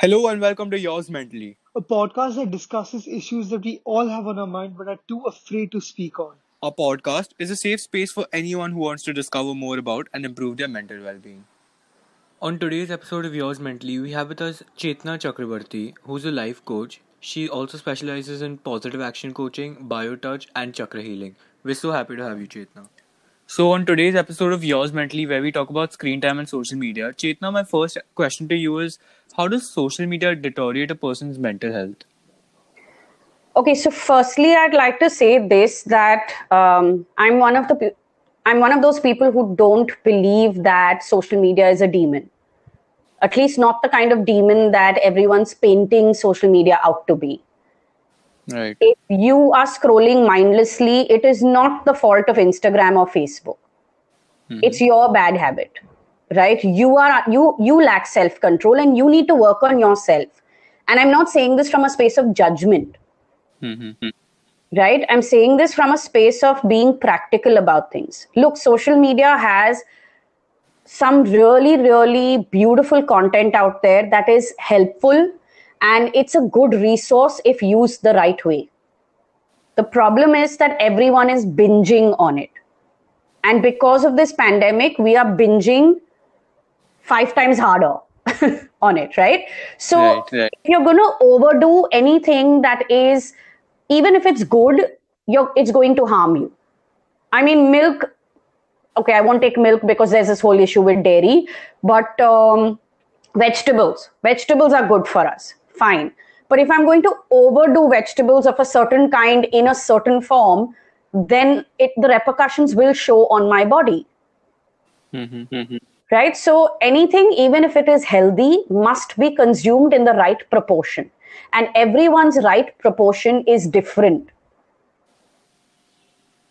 Hello and welcome to Yours Mentally. a podcast that discusses issues that we all have on our mind but are too afraid to speak on. Our podcast is a safe space for anyone who wants to discover more about and improve their mental well being. On today's episode of Yours Mentally, we have with us Chetna Chakrabarti, who's a life coach. She also specializes in positive action coaching, biotouch, and chakra healing. We're so happy to have you, Chetna. So, on today's episode of Yours Mentally, where we talk about screen time and social media, Chetna, my first question to you is How does social media deteriorate a person's mental health? Okay, so firstly, I'd like to say this that um, I'm one of the I'm one of those people who don't believe that social media is a demon. At least not the kind of demon that everyone's painting social media out to be. Right. If you are scrolling mindlessly, it is not the fault of Instagram or Facebook. Hmm. It's your bad habit, right? You are you you lack self control and you need to work on yourself. And I'm not saying this from a space of judgment hmm, hmm, right i'm saying this from a space of being practical about things look social media has some really really beautiful content out there that is helpful and it's a good resource if used the right way. The problem is that everyone is binging on it. And because of this pandemic we are binging five times harder on it right? So Right, right. if you're going to overdo anything that is even if it's good you're it's going to harm you. I mean milk okay i won't take milk because there's this whole issue with dairy but um, vegetables. Vegetables are good for us fine. But if i'm going to overdo vegetables of a certain kind in a certain form then it the repercussions will show on my body. Right? So anything even if it is healthy must be consumed in the right proportion. And everyone's right proportion is different.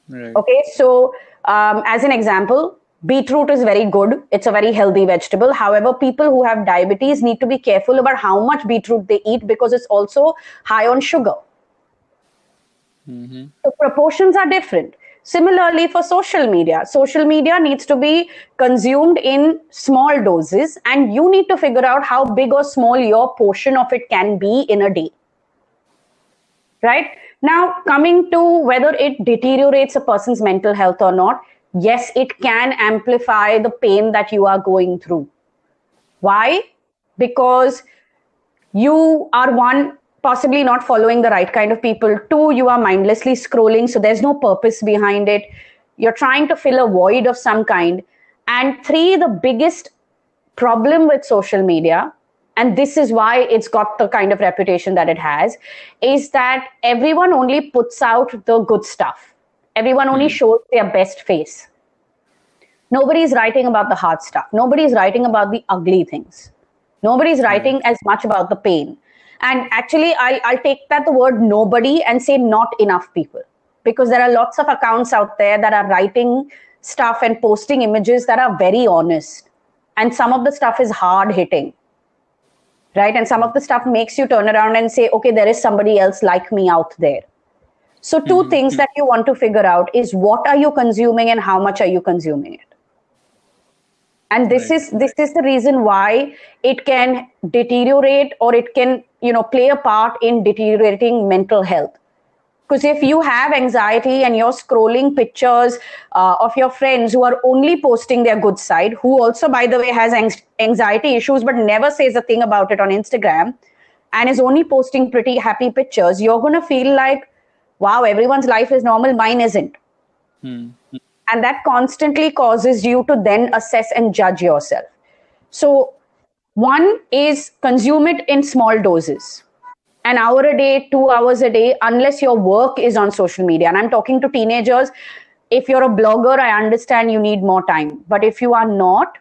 Right. okay? So um, as an example beetroot is very good. It's a very healthy vegetable. However people who have diabetes need to be careful about how much beetroot they eat because it's also high on sugar. Mm-hmm. The proportions are different. Similarly for social media social media needs to be consumed in small doses and you need to figure out how big or small your portion of it can be in a day. Right? Now coming to whether it deteriorates a person's mental health or not yes it can amplify the pain that you are going through. Why? Because you are one possibly not following the right kind of people. Two you are mindlessly scrolling so there's no purpose behind it. You're trying to fill a void of some kind. And three the biggest problem with social media and this is why it's got the kind of reputation that it has is that everyone only puts out the good stuff everyone only hmm. shows their best face. Nobody's writing about the hard stuff. Nobody's writing about the ugly things. Nobody's writing hmm. as much about the pain. And actually I'll, I'll take that the word nobody and say not enough people. Because there are lots of accounts out there that are writing stuff and posting images that are very honest. And some of the stuff is hard hitting. Right? And some of the stuff makes you turn around and say okay there is somebody else like me out there so 2 things that you want to figure out is what are you consuming and how much are you consuming it? And this Right, is this is the reason why it can deteriorate or it can you know play a part in deteriorating mental health. Because if you have anxiety and you're scrolling pictures uh, of your friends who are only posting their good side who also by the way has anx- anxiety issues but never says a thing about it on instagram and is only posting pretty happy pictures you're going to feel like wow everyone's life is normal mine isn't. Hmm. And that constantly causes you to then assess and judge yourself. So one is consume it in small doses. An hour a day two hours a day unless your work is on social media. And i'm talking to teenagers. If you're a blogger i understand you need more time. But if you are not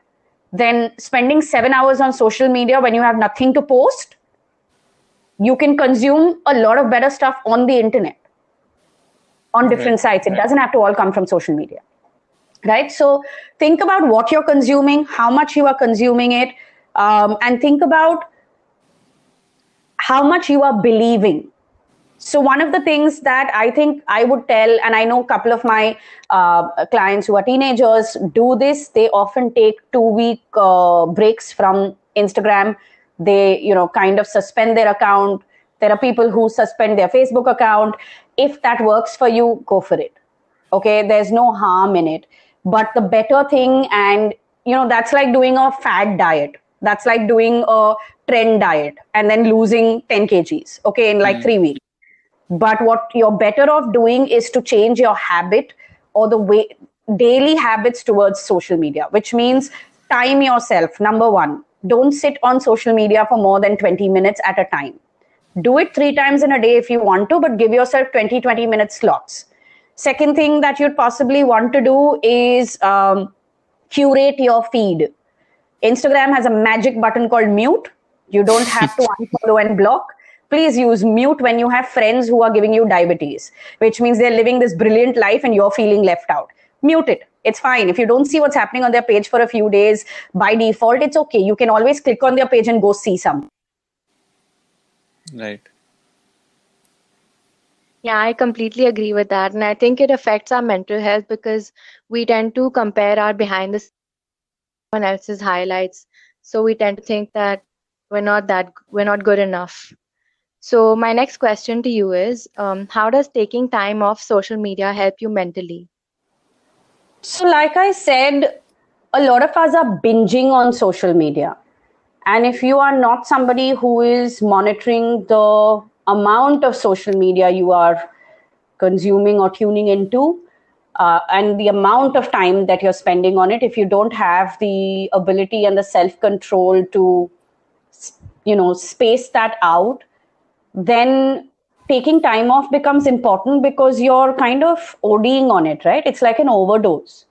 then spending 7 hours on social media when you have nothing to post you can consume a lot of better stuff on the internet on different Right, sites. It right. doesn't have to all come from social media right? So think about what you're consuming how much you are consuming it um, and think about how much you are believing. So one of the things that i think i would tell and i know a couple of my uh, clients who are teenagers do this. They often take two week uh, breaks from instagram. They you know kind of suspend their account there are people who suspend their facebook account. If that works for you go for it. Okay? There's no harm in it. But the better thing and you know that's like doing a fad diet. That's like doing a trend diet and then losing 10 kgs okay in like mm. 3 weeks. But what you're better off doing is to change your habit or the way daily habits towards social media which means time yourself number 1 don't sit on social media for more than 20 minutes at a time do it 3 times in a day if you want to but give yourself 20 20 minute slots. Second thing that you'd possibly want to do is um, curate your feed. Instagram has a magic button called mute. You don't have to unfollow and block. Please use mute when you have friends who are giving you diabetes which means they're living this brilliant life and you're feeling left out. Mute it. It's fine. If you don't see what's happening on their page for a few days by default it's okay. You can always click on their page and go see some right. Yeah i completely agree with that. And i think it affects our mental health because we tend to compare our behind the someone else's highlights. So we tend to think that we're not that we're not good enough. So my next question to you is um, how does taking time off social media help you mentally? So, like I said, a lot of us are binging on social media. And if you are not somebody who is monitoring the amount of social media you are consuming or tuning into, uh, and the amount of time that you're spending on it, if you don't have the ability and the self control to, you know, space that out, then taking time off becomes important because you're kind of ODing on it, right? It's like an overdose.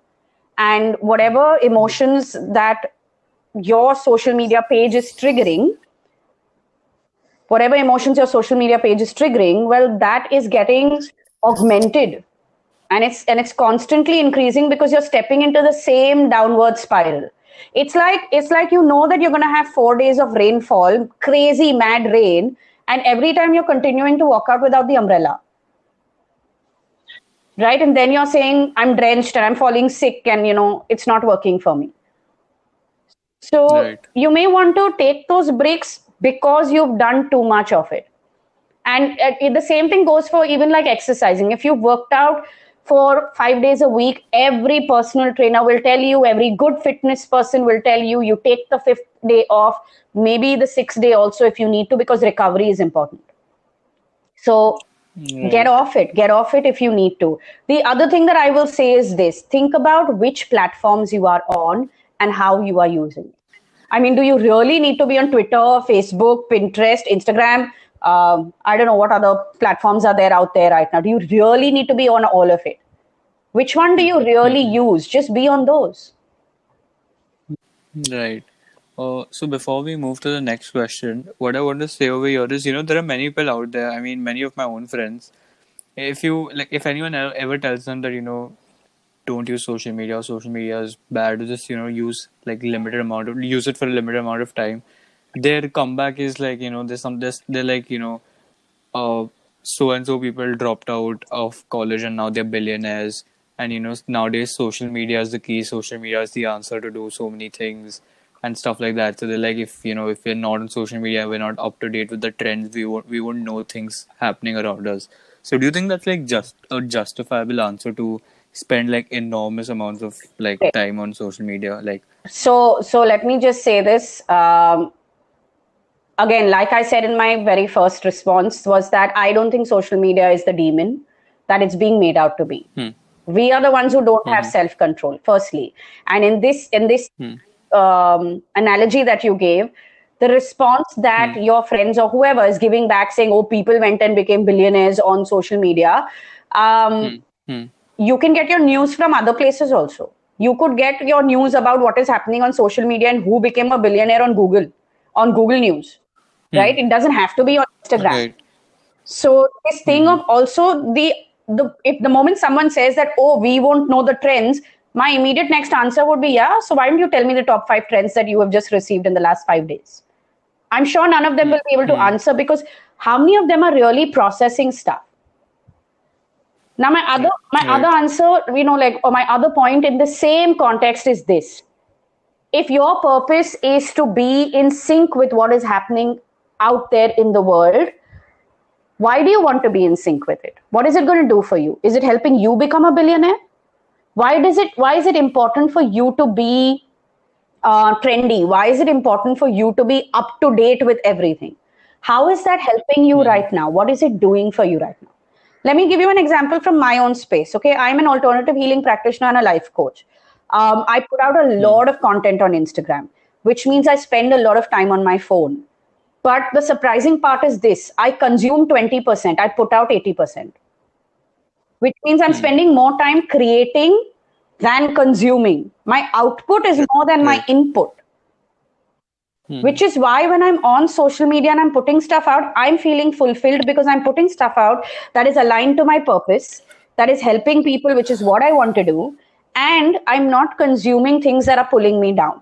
And whatever emotions that your social media page is triggering, whatever emotions your social media page is triggering, well, that is getting augmented. And it's and it's constantly increasing because you're stepping into the same downward spiral. It's like it's like you know that you're gonna have four days of rainfall, crazy mad rain, and every time you're continuing to walk out without the umbrella right and then you're saying i'm drenched and i'm falling sick and you know it's not working for me so right. you may want to take those breaks because you've done too much of it. And uh, the same thing goes for even like exercising. If you've worked out for five days a week every personal trainer will tell you every good fitness person will tell you you take the fifth day off maybe the sixth day also if you need to because recovery is important. So right. get off it. Get off it if you need to. The other thing that i will say is this. Think about which platforms you are on and how you are using it i mean do you really need to be on twitter facebook pinterest instagram um, i don't know what other platforms are there out there right now do you really need to be on all of it which one do you really mm-hmm. use just be on those right uh, so before we move to the next question, what I want to say over here is, you know, there are many people out there. I mean, many of my own friends. If you like, if anyone ever tells them that you know, don't use social media social media is bad, just you know, use like limited amount of use it for a limited amount of time. Their comeback is like, you know, there's some this they're like, you know, uh, so and so people dropped out of college and now they're billionaires. And you know, nowadays social media is the key. Social media is the answer to do so many things and stuff like that. So they're like, if you know, if we're not on social media, we're not up to date with the trends, we won't we won't know things happening around us. So do you think that's like just a justifiable answer to spend like enormous amounts of like okay. time on social media? Like so so let me just say this. Um, again, like I said in my very first response, was that I don't think social media is the demon that it's being made out to be. Hmm. We are the ones who don't mm-hmm. have self control, firstly, and in this in this hmm um, analogy that you gave, the response that mm. your friends or whoever is giving back saying, oh, people went and became billionaires on social media, um, mm. You can get your news from other places also. You could get your news about what is happening on social media and who became a billionaire on Google, on Google News, mm. right? It doesn't have to be on Instagram. Right. So this thing of also the the if the moment someone says that oh we won't know the trends my immediate next answer would be yeah so why don't you tell me the top five trends that you have just received in the last five days i'm sure none of them will be able to mm-hmm. answer because how many of them are really processing stuff now my other my right. other answer you know like or my other point in the same context is this if your purpose is to be in sync with what is happening out there in the world, why do you want to be in sync with it? What is it going to do for you? Is it helping you become a billionaire? Why does it? Why is it important for you to be uh, trendy? Why is it important for you to be up to date with everything? How is that helping you Hmm. right now? What is it doing for you right now? Let me give you an example from my own space. Okay, I'm an alternative healing practitioner and a life coach. Um, I put out a lot of content on Instagram, which means I spend a lot of time on my phone. But the surprising part is this I consume 20%, I put out 80%, which means I'm spending more time creating than consuming. My output is more than my Right. Input which is why when i'm on social media and i'm putting stuff out i'm feeling fulfilled because i'm putting stuff out that is aligned to my purpose that is helping people which is what i want to do and i'm not consuming things that are pulling me down.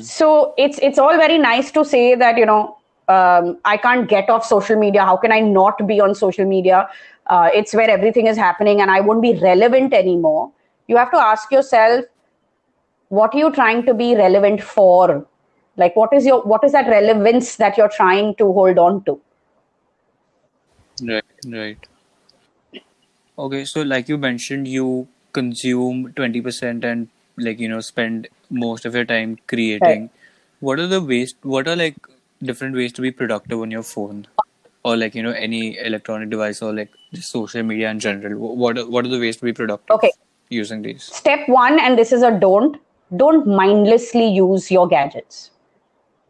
So it's it's all very nice to say that you know um, i can't get off social media. How can i not be on social media? Uh, it's where everything is happening and i won't be relevant anymore. You have to ask yourself what are you trying to be relevant for like what is your what is that relevance that you're trying to hold on to Right, right. Okay, so like you mentioned, you consume 20% and like you know spend most of your time creating. What are the ways, what are like different ways to be productive on your phone or like you know any electronic device or like just social media in general? What are, what are the ways to be productive Okay. using these? step one and this is a don't don't mindlessly use your gadgets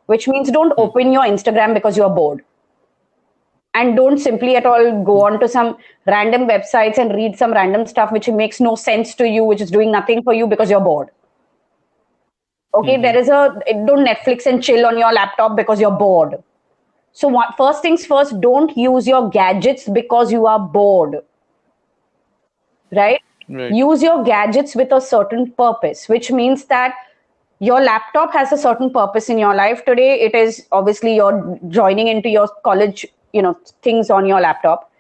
which means don't hmm. open your instagram because you're bored. And don't simply at all go hmm. on to some random websites and read some random stuff which makes no sense to you which is doing nothing for you because you're bored. Okay hmm. there is a don't netflix and chill on your laptop because you're bored. So what, first things first don't use your gadgets because you are bored. Right Right. use your gadgets with a certain purpose which means that your laptop has a certain purpose in your life. Today it is obviously you're joining into your college you know things on your laptop.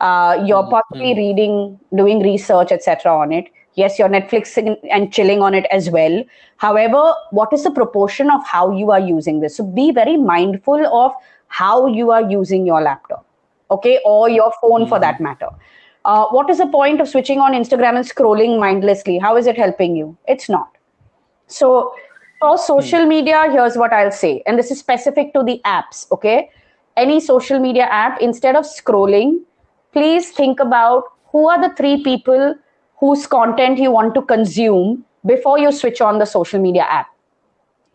Uh, you're possibly reading doing research etc on it. Yes you're netflixing and chilling on it as well. However what is the proportion of how you are using this? So be very mindful of how you are using your laptop okay or your phone for that matter uh, what is the point of switching on instagram and scrolling mindlessly how is it helping you it's not so for social media, here's what I'll say, and this is specific to the apps, okay? Any social media app, instead of scrolling, please think about who are the three people whose content you want to consume before you switch on the social media app.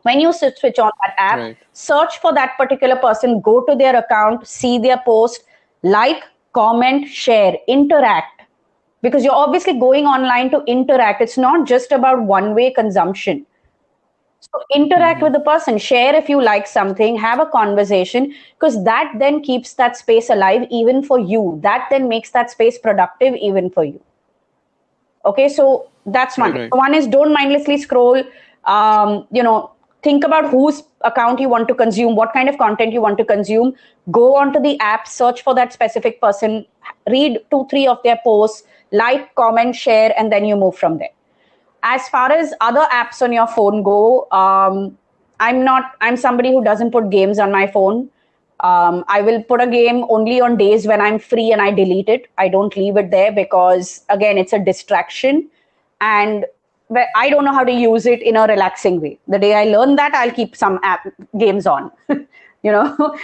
When you switch switch on that app, Right. search for that particular person, go to their account, see their post, like, comment, share, interact because you're obviously going online to interact. It's not just about one way consumption. So interact with the person, share if you like something, have a conversation, because that then keeps that space alive even for you. That then makes that space productive even for you. Okay, so that's one. Right. One is don't mindlessly scroll. Um, you know, think about whose account you want to consume, what kind of content you want to consume. Go onto the app, search for that specific person, read two, three of their posts, like, comment, share, and then you move from there. As far as other apps on your phone go um, i'm not i'm somebody who doesn't put games on my phone. Um, i will put a game only on days when i'm free and i delete it. I don't leave it there because again it's a distraction. And where i don't know how to use it in a relaxing way the day i learn that i'll keep some app games on you know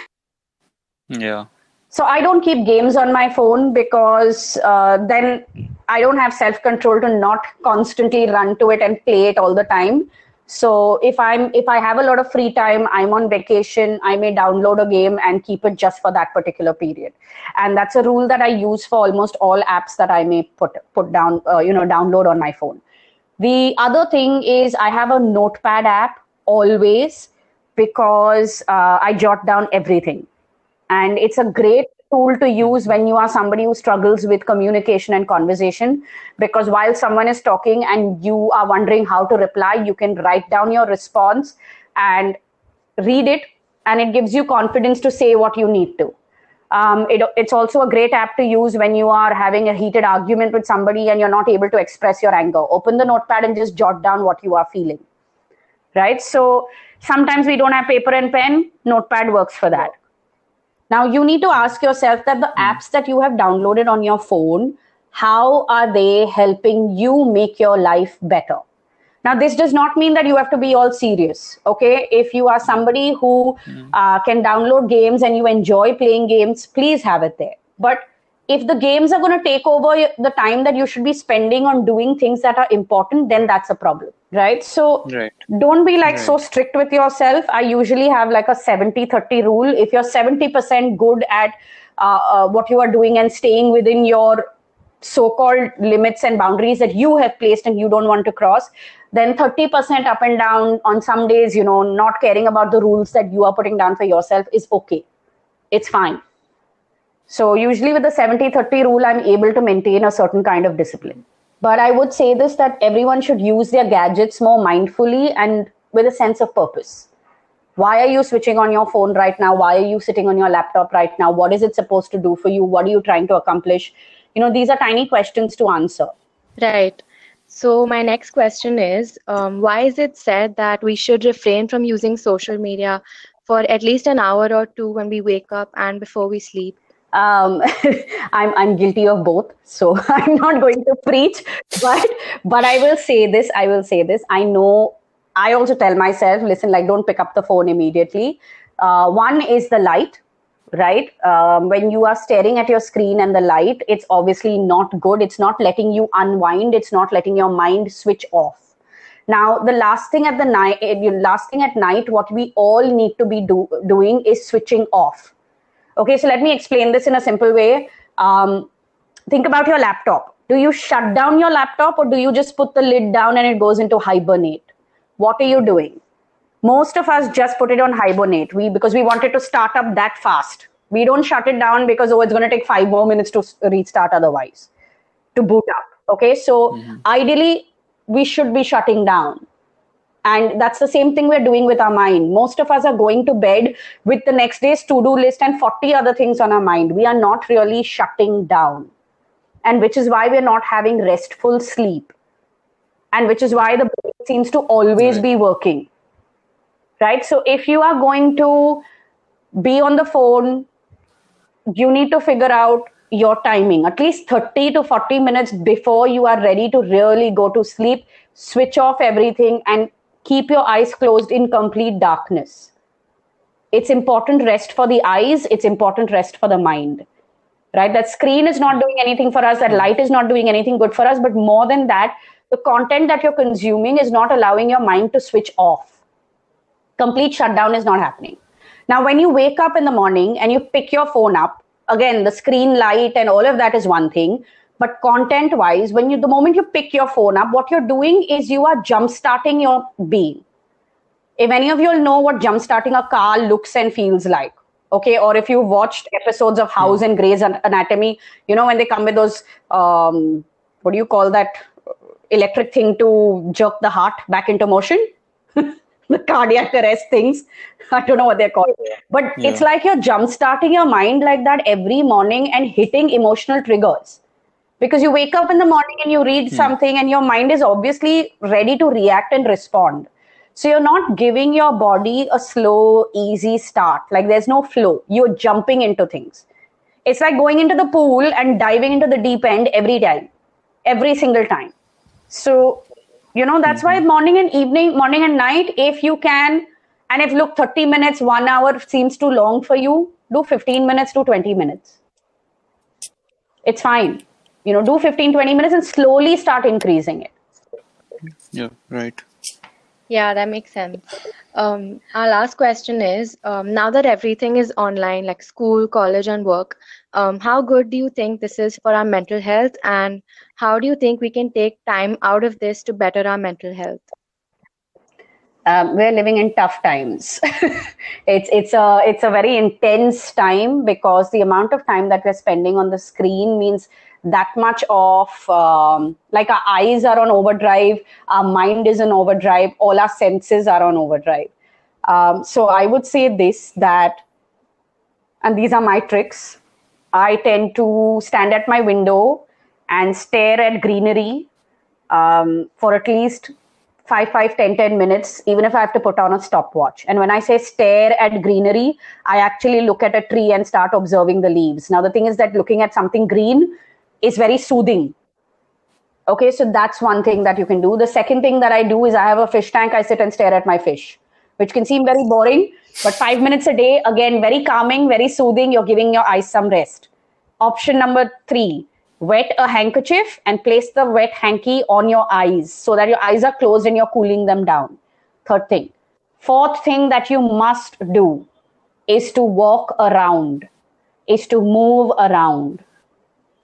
Yeah. so I don't keep games on my phone because uh, then I don't have self control to not constantly run to it and play it all the time. So if I'm if I have a lot of free time, I'm on vacation, I may download a game and keep it just for that particular period. And that's a rule that I use for almost all apps that I may put put down, uh, you know, download on my phone. The other thing is I have a notepad app always because uh, I jot down everything. And it's a great tool to use when you are somebody who struggles with communication and conversation because while someone is talking and you are wondering how to reply you can write down your response and read it and it gives you confidence to say what you need to um, it, it's also a great app to use when you are having a heated argument with somebody and you're not able to express your anger. Open the notepad and just jot down what you are feeling. Right? So sometimes we don't have paper and pen, notepad works for that. Now you need to ask yourself that the apps that you have downloaded on your phone, how are they helping you make your life better? Now, this does not mean that you have to be all serious. Okay. If you are somebody who uh, can download games and you enjoy playing games, please have it there. But if the games are going to take over the time that you should be spending on doing things that are important, then that's a problem. Right. So Right. don't be like Right. so strict with yourself. I usually have like a 70 30 rule. If you're 70% good at uh, uh, what you are doing and staying within your so-called limits and boundaries that you have placed and you don't want to cross then 30% up and down on some days you know not caring about the rules that you are putting down for yourself is okay. It's fine. So usually with the 70 30 rule i'm able to maintain a certain kind of discipline. But i would say this that everyone should use their gadgets more mindfully and with a sense of purpose. Why are you switching on your phone right now? Why are you sitting on your laptop right now? What is it supposed to do for you? What are you trying to accomplish? You know these are tiny questions to answer. Right. So my next question is, um, why is it said that we should refrain from using social media for at least an hour or two when we wake up and before we sleep? um, I'm I'm guilty of both, so I'm not going to preach, but but I will say this. I will say this. I know. I also tell myself, listen, like don't pick up the phone immediately. Uh, one is the light, right? Um, when you are staring at your screen and the light, it's obviously not good. It's not letting you unwind. It's not letting your mind switch off. Now, the last thing at the night, last thing at night, what we all need to be do, doing is switching off. Okay, so let me explain this in a simple way. Um, think about your laptop. Do you shut down your laptop or do you just put the lid down and it goes into hibernate? What are you doing? Most of us just put it on hibernate. We because we wanted to start up that fast. We don't shut it down because oh, it's going to take five more minutes to restart otherwise to boot up. Okay, so mm-hmm. ideally we should be shutting down. And that's the same thing we're doing with our mind. Most of us are going to bed with the next day's to do list and 40 other things on our mind. We are not really shutting down. And which is why we're not having restful sleep. And which is why the brain seems to always Right. be working. Right? So if you are going to be on the phone, you need to figure out your timing. At least 30 to 40 minutes before you are ready to really go to sleep switch off everything and keep your eyes closed in complete darkness. It's important rest for the eyes it's important rest for the mind right? That screen is not doing anything for us that light is not doing anything good for us but more than that the content that you're consuming is not allowing your mind to switch off complete shutdown is not happening. Now, when you wake up in the morning and you pick your phone up, again, the screen light and all of that is one thing. But content wise, when you the moment you pick your phone up, what you're doing is you are jump starting your being. If any of you all know what jump starting a car looks and feels like, okay, or if you've watched episodes of House and Grey's An- Anatomy, you know when they come with those um, what do you call that electric thing to jerk the heart back into motion? The cardiac arrest things. I don't know what they're called. But it's like you're jump starting your mind like that every morning and hitting emotional triggers. Because you wake up in the morning and you read hmm. something, and your mind is obviously ready to react and respond. So you're not giving your body a slow, easy start. Like there's no flow. You're jumping into things. It's like going into the pool and diving into the deep end every time, every single time. So, you know, that's why morning and evening, morning and night, if you can, and if look, 30 minutes, one hour seems too long for you, do 15 minutes to 20 minutes. It's fine. You know, do 15, 20 minutes and slowly start increasing it. Yeah, right. Yeah, that makes sense. Um, our last question is, um, now that everything is online, like school, college, and work, um, how good do you think this is for our mental health, and how do you think we can take time out of this to better our mental health? um, we're living in tough times. it's it's a it's a very intense time because the amount of time that we're spending on the screen means that much of um, like our eyes are on overdrive, our mind is on overdrive, all our senses are on overdrive. Um, so I would say this that, and these are my tricks. I tend to stand at my window and stare at greenery um, for at least 5 5 10 10 minutes even if i have to put on a stopwatch. And when i say stare at greenery i actually look at a tree and start observing the leaves. Now the thing is that looking at something green is very soothing. Okay so that's one thing that you can do. The second thing that i do is i have a fish tank i sit and stare at my fish which can seem very boring but 5 minutes a day again very calming very soothing. You're giving your eyes some rest. Option number 3 wet a handkerchief and place the wet hanky on your eyes so that your eyes are closed and you're cooling them down. Third thing. Fourth thing that you must do is to walk around, is to move around.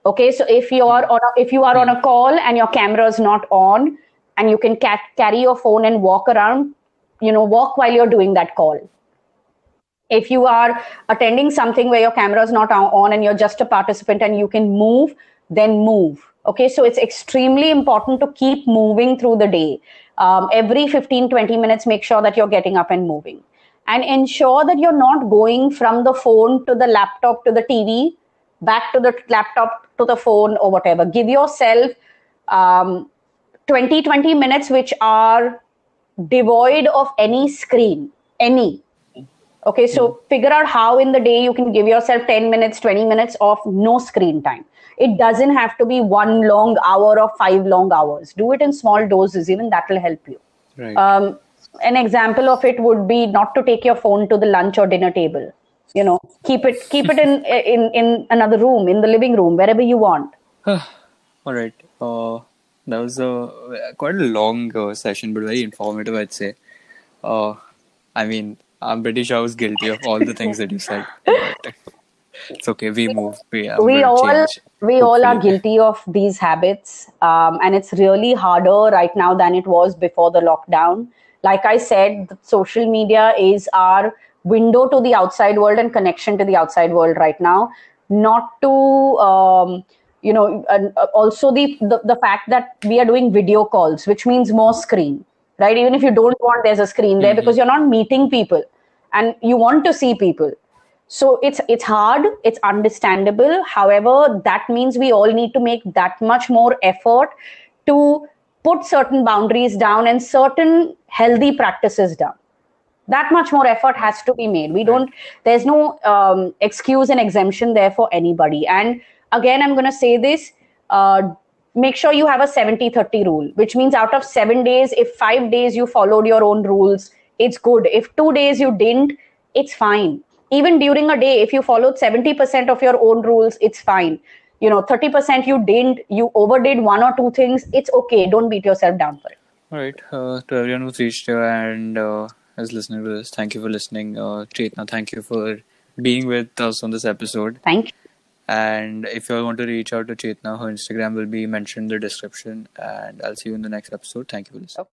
Okay, so if you are on a, if you are on a call and your camera is not on, and you can ca- carry your phone and walk around, you know, walk while you're doing that call if you are attending something where your camera is not on and you're just a participant and you can move then move. Okay so it's extremely important to keep moving through the day. Um, every 15 20 minutes make sure that you're getting up and moving. And ensure that you're not going from the phone to the laptop to the tv back to the laptop to the phone or whatever. Give yourself um, 20 20 minutes which are devoid of any screen any. Okay so figure out how in the day you can give yourself 10 minutes 20 minutes of no screen time it doesn't have to be one long hour or five long hours do it in small doses even that will help you Right. um, an example of it would be not to take your phone to the lunch or dinner table you know keep it keep it in in in another room in the living room wherever you want All right. Uh, that was a quite a long uh, session, but very informative, I'd say. Uh, I mean, I'm pretty sure I was guilty of all the things that you said. It's okay. We move. We, I'm we all change, we all are guilty of these habits um, and it's really harder right now than it was before the lockdown. Like i said social media is our window to the outside world and connection to the outside world right now. Not to um, you know and uh, also the, the the fact that we are doing video calls which means more screen right? Even if you don't want there's a screen there because you're not meeting people and you want to see people so it's it's hard it's understandable. However that means we all need to make that much more effort to put certain boundaries down and certain healthy practices down. That much more effort has to be made. We don't there's no um, excuse and exemption there for anybody. And again i'm going to say this uh, make sure you have a 70 30 rule which means out of 7 days if 5 days you followed your own rules it's good. If 2 days you didn't it's fine even during a day if you followed 70% of your own rules it's fine you know 30% you didn't you overdid one or two things it's okay don't beat yourself down for it All right. Uh, to everyone who's reached here and uh, is listening to this, thank you for listening. Uh, Chetna, thank you for being with us on this episode. thank you And if you all want to reach out to Chetna, her Instagram will be mentioned in the description. And I'll see you in the next episode. Thank you for listening.